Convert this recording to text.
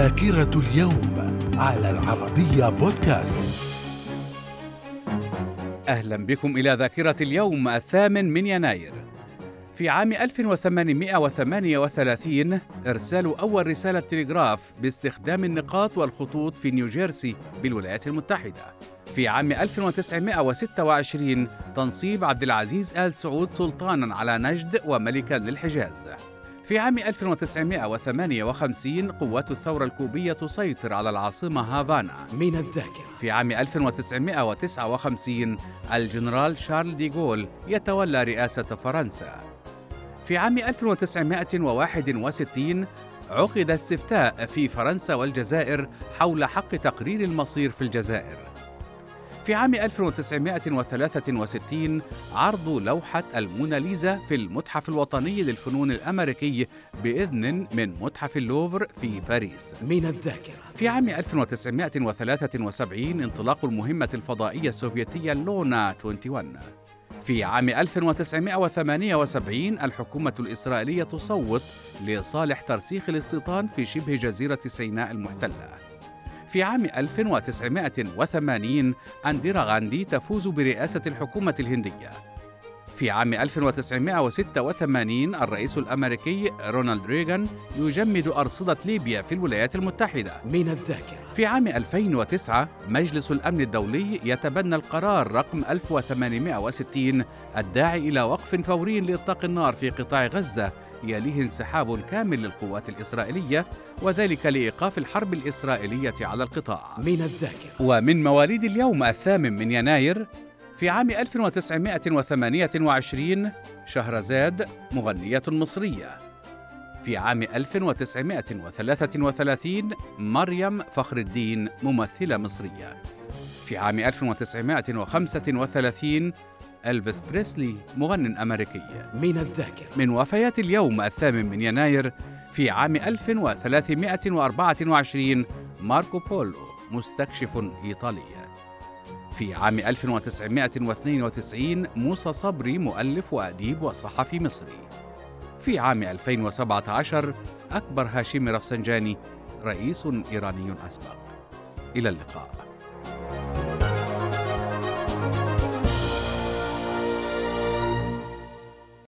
ذاكرة اليوم على العربية بودكاست. أهلا بكم إلى ذاكرة اليوم الثامن من يناير. في عام 1838 إرسال أول رسالة تلغراف باستخدام النقاط والخطوط في نيوجيرسي بالولايات المتحدة. في عام 1926 تنصيب عبد العزيز آل سعود سلطانا على نجد وملكا للحجاز. في عام 1958 قوات الثورة الكوبية تسيطر على العاصمة هافانا. من الذاكرة. في عام 1959 الجنرال شارل ديغول يتولى رئاسة فرنسا. في عام 1961 عقد استفتاء في فرنسا والجزائر حول حق تقرير المصير في الجزائر. في عام 1963 عرض لوحة الموناليزا في المتحف الوطني للفنون الأمريكي بإذن من متحف اللوفر في باريس. من الذاكرة. في عام 1973 انطلاق المهمة الفضائية السوفيتية لونا 21 في عام 1978 الحكومة الإسرائيلية تصوت لصالح ترسيخ الاستيطان في شبه جزيرة سيناء المحتلة. في عام 1980 أنديرا غاندي تفوز برئاسة الحكومة الهندية. في عام 1986 الرئيس الأمريكي رونالد ريغان يجمد أرصدة ليبيا في الولايات المتحدة. من الذاكرة. في عام 2009 مجلس الأمن الدولي يتبنى القرار رقم 1860 الداعي إلى وقف فوري لإطلاق النار في قطاع غزة يليه انسحاب كامل للقوات الإسرائيلية وذلك لإيقاف الحرب الإسرائيلية على القطاع. من الذاكرة. ومن مواليد اليوم الثامن من يناير في عام 1928 شهرزاد مغنية مصرية. في عام 1933 مريم فخر الدين ممثلة مصرية. في عام 1935 ألفيس بريسلي مغن أمريكي. من الذاكرة. من وفيات اليوم الثامن من يناير في عام 1324 ماركو بولو مستكشف إيطالي. في عام 1992 موسى صبري مؤلف وأديب وصحفي مصري. في عام 2017 أكبر هاشمي رفسنجاني رئيس إيراني أسبق. إلى اللقاء.